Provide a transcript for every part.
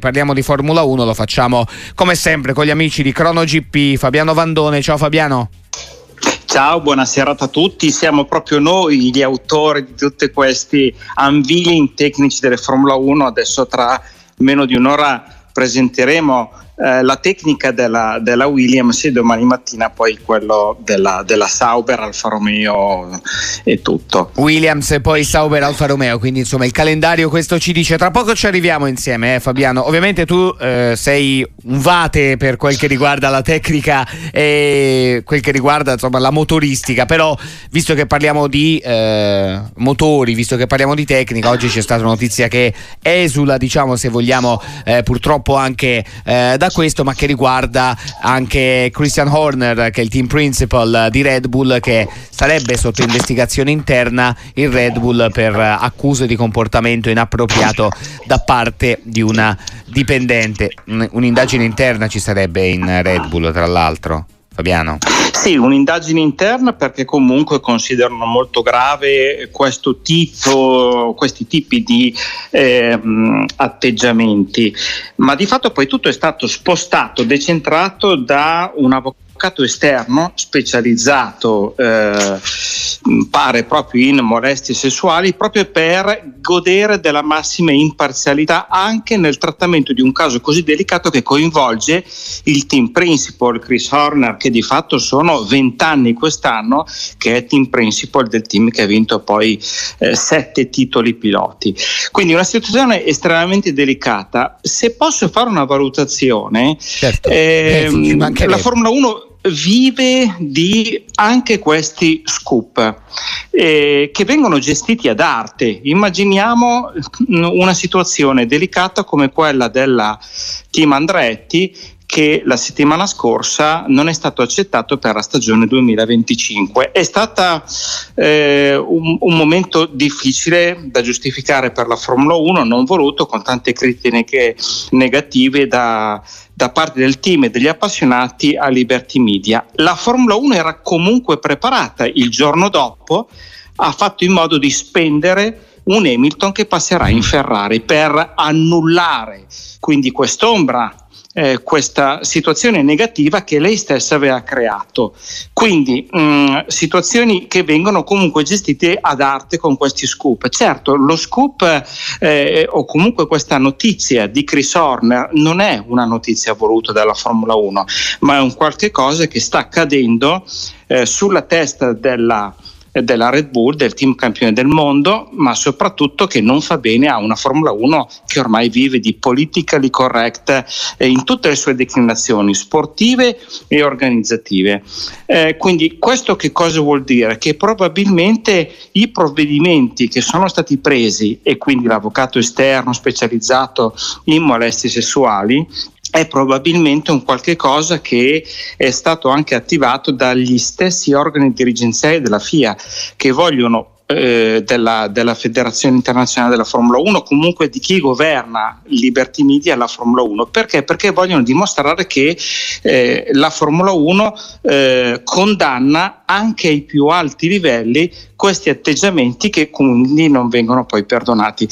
Parliamo di Formula 1, lo facciamo come sempre con gli amici di Crono GP, Fabiano Vandone. Ciao Fabiano. Ciao, buona serata a tutti. Siamo proprio noi gli autori di tutti questi unveiling tecnici delle Formula 1. Adesso tra meno di un'ora presenteremo eh, la tecnica della, della, Williams e domani mattina poi quello della, della, Sauber, Alfa Romeo e tutto. Williams e poi Sauber, Alfa Romeo, quindi insomma il calendario questo ci dice, tra poco ci arriviamo insieme eh, Fabiano, ovviamente tu eh, sei un vate per quel che riguarda la tecnica e quel che riguarda insomma la motoristica, però visto che parliamo di eh, motori, visto che parliamo di tecnica, oggi c'è stata una notizia che esula diciamo se vogliamo eh, purtroppo anche da da questo, ma che riguarda anche Christian Horner, che è il team principal di Red Bull, che sarebbe sotto investigazione interna in Red Bull per accuse di comportamento inappropriato da parte di una dipendente. Un'indagine interna ci sarebbe in Red Bull, tra l'altro. Fabiano? Sì, un'indagine interna perché comunque considerano molto grave tipo, questi tipi di eh, atteggiamenti, ma di fatto poi tutto è stato spostato, decentrato da un avvocato avvocato esterno specializzato, eh, pare proprio in molestie sessuali, proprio per godere della massima imparzialità anche nel trattamento di un caso così delicato che coinvolge il team principal Chris Horner, che di fatto sono vent'anni quest'anno, che è team principal del team che ha vinto poi eh, sette titoli piloti. Quindi una situazione estremamente delicata. Se posso fare una valutazione, certo. eh, la Formula 1 vive di anche questi scoop eh, che vengono gestiti ad arte. Immaginiamo una situazione delicata come quella della team Andretti che la settimana scorsa non è stato accettato per la stagione 2025. È stato eh, un, un, momento difficile da giustificare per la Formula 1, non voluto, con tante critiche negative da, da parte del team e degli appassionati a Liberty Media. La Formula 1 era comunque preparata il giorno dopo, ha fatto in modo di spendere un Hamilton che passerà in Ferrari per annullare quindi quest'ombra eh, questa situazione negativa che lei stessa aveva creato. Quindi mh, mm, situazioni che vengono comunque gestite ad arte con questi scoop. Certo, lo scoop eh, o comunque questa notizia di Chris Horner non è una notizia voluta dalla Formula 1, ma è un qualche cosa che sta accadendo eh, sulla testa della della Red Bull, del team campione del mondo, ma soprattutto che non fa bene a una Formula 1 che ormai vive di politically correct eh, in tutte le sue declinazioni sportive e organizzative. Eh, quindi questo che cosa vuol dire? Che probabilmente i provvedimenti che sono stati presi e quindi l'avvocato esterno specializzato in molestie sessuali è probabilmente un qualche cosa che è stato anche attivato dagli stessi organi dirigenziali della FIA che vogliono eh, della, della, Federazione Internazionale della Formula 1, comunque di chi governa Liberty Media e la Formula 1. Perché? Perché vogliono dimostrare che eh, la Formula 1 eh, condanna anche ai più alti livelli questi atteggiamenti che quindi non vengono poi perdonati.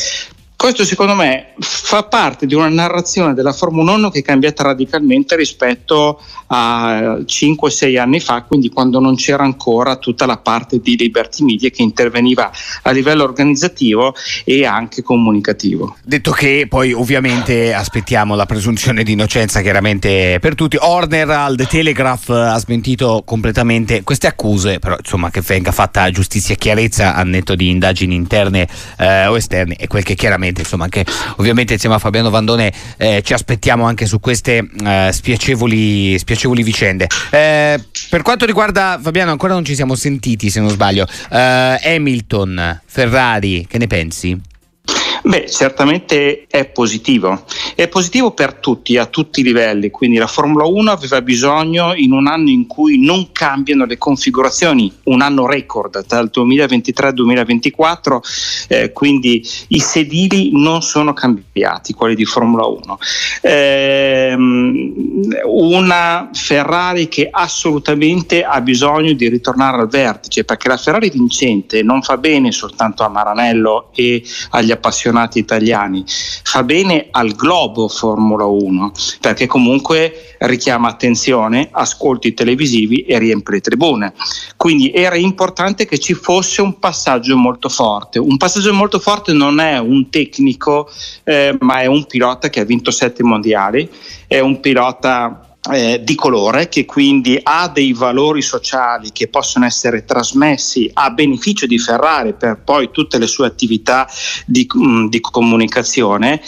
Questo secondo me fa parte di una narrazione della Formula 1 che è cambiata radicalmente rispetto a 5-6 anni fa, quindi quando non c'era ancora tutta la parte di Liberty Media che interveniva a livello organizzativo e anche comunicativo. Detto che poi ovviamente aspettiamo la presunzione di innocenza chiaramente per tutti. Horner al The Telegraph ha smentito completamente queste accuse, però insomma che venga fatta giustizia e chiarezza a netto di indagini interne eh, o esterne e quel che chiaramente ovviamente, insomma, anche ovviamente insieme a Fabiano Vandone eh, ci aspettiamo anche su queste eh, spiacevoli, spiacevoli, vicende. Eh, per quanto riguarda Fabiano, ancora non ci siamo sentiti se non sbaglio. Eh, Hamilton, Ferrari, che ne pensi? Beh, certamente è positivo. È positivo per tutti, a tutti i livelli. Quindi la Formula 1 aveva bisogno in un anno in cui non cambiano le configurazioni, un anno record dal 2023 al 2024, eh, quindi i sedili non sono cambiati, quelli di Formula 1. Eh, una Ferrari che assolutamente ha bisogno di ritornare al vertice, perché la Ferrari vincente non fa bene soltanto a Maranello e agli appassionati italiani, fa bene al globo Formula 1 perché comunque richiama attenzione, ascolti televisivi e riempie le tribune. Quindi era importante che ci fosse un passaggio molto forte. Un passaggio molto forte non è un tecnico, eh, ma è un pilota che ha vinto sette mondiali, è un pilota eh, di colore che quindi ha dei valori sociali che possono essere trasmessi a beneficio di Ferrari per poi tutte le sue attività di, mh, mm, di comunicazione.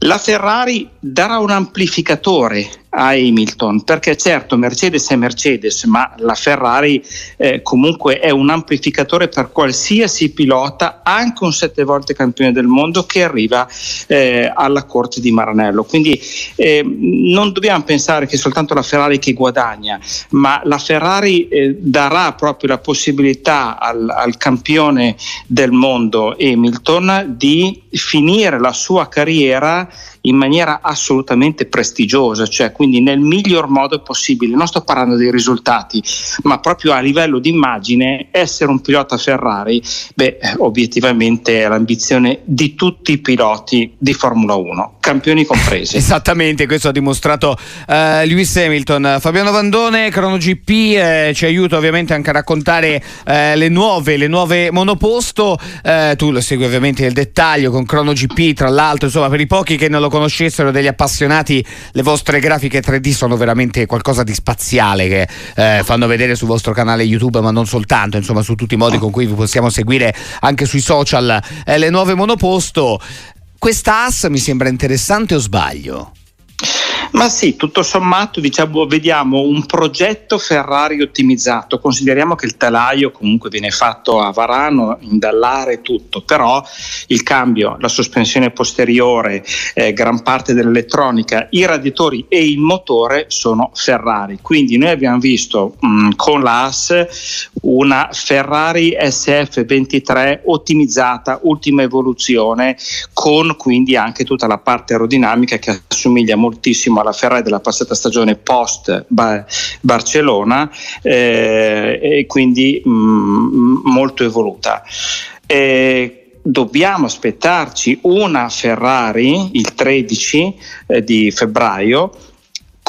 La Ferrari darà un amplificatore a Hamilton, perché certo Mercedes è Mercedes, ma la Ferrari eh, comunque è un amplificatore per qualsiasi pilota, anche un sette volte campione del mondo che arriva eh, alla corte di Maranello. Quindi eh, non dobbiamo pensare che è soltanto la Ferrari che guadagna, ma la Ferrari eh, darà proprio la possibilità al, al campione del mondo Hamilton di finire la sua carriera in maniera assolutamente prestigiosa, cioè quindi nel miglior modo possibile. Non sto parlando dei risultati, ma proprio a livello di immagine, essere un pilota Ferrari, beh, obiettivamente è l'ambizione di tutti i piloti di Formula 1, campioni compresi. Esattamente, questo ha dimostrato uh, Lewis Hamilton. Fabiano Vandone, Crono GP, eh, ci aiuta ovviamente anche a raccontare eh, le nuove, le nuove monoposto. Eh, tu lo segui ovviamente nel dettaglio con Crono GP, tra l'altro, insomma, per i pochi che non lo conoscessero degli appassionati, le vostre grafiche 3D sono veramente qualcosa di spaziale che eh, fanno vedere sul vostro canale YouTube, ma non soltanto, insomma, su tutti i modi con cui vi possiamo seguire anche sui social eh, le nuove monoposto. Questa AS mi sembra interessante o sbaglio? Ma sì, tutto sommato diciamo, vediamo un progetto Ferrari ottimizzato, consideriamo che il telaio comunque viene fatto a Varano, indallare tutto, però il cambio, la sospensione posteriore, eh, gran parte dell'elettronica, i radiatori e il motore sono Ferrari, quindi noi abbiamo visto mh, mm, con l'AS una Ferrari SF23 ottimizzata, ultima evoluzione, con quindi anche tutta la parte aerodinamica che assomiglia moltissimo alla Ferrari della passata stagione post Barcellona eh, e quindi mh, mm, molto evoluta. E dobbiamo aspettarci una Ferrari il 13 eh, di febbraio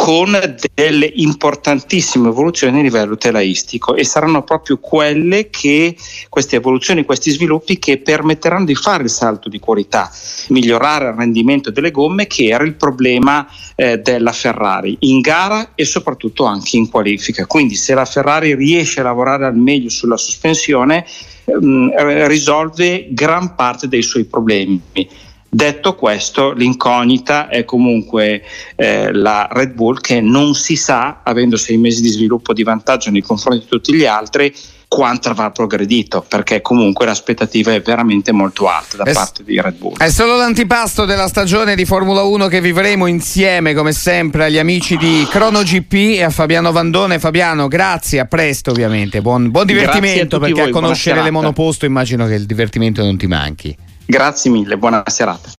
con delle importantissime evoluzioni a livello telaistico e saranno proprio quelle che queste evoluzioni, questi sviluppi che permetteranno di fare il salto di qualità, migliorare il rendimento delle gomme che era il problema eh, della Ferrari in gara e soprattutto anche in qualifica. Quindi se la Ferrari riesce a lavorare al meglio sulla sospensione ehm, risolve gran parte dei suoi problemi Detto questo, l'incognita è comunque eh, la Red Bull che non si sa, avendo sei mesi di sviluppo di vantaggio nei confronti di tutti gli altri, quanto avrà progredito, perché comunque l'aspettativa è veramente molto alta da è, parte di Red Bull. È solo l'antipasto della stagione di Formula 1 che vivremo insieme, come sempre, agli amici di Crono GP e a Fabiano Vandone. Fabiano, grazie, a presto ovviamente. Buon, buon divertimento, perché voi, a conoscere le monoposto immagino che il divertimento non ti manchi. Grazie mille, buona serata.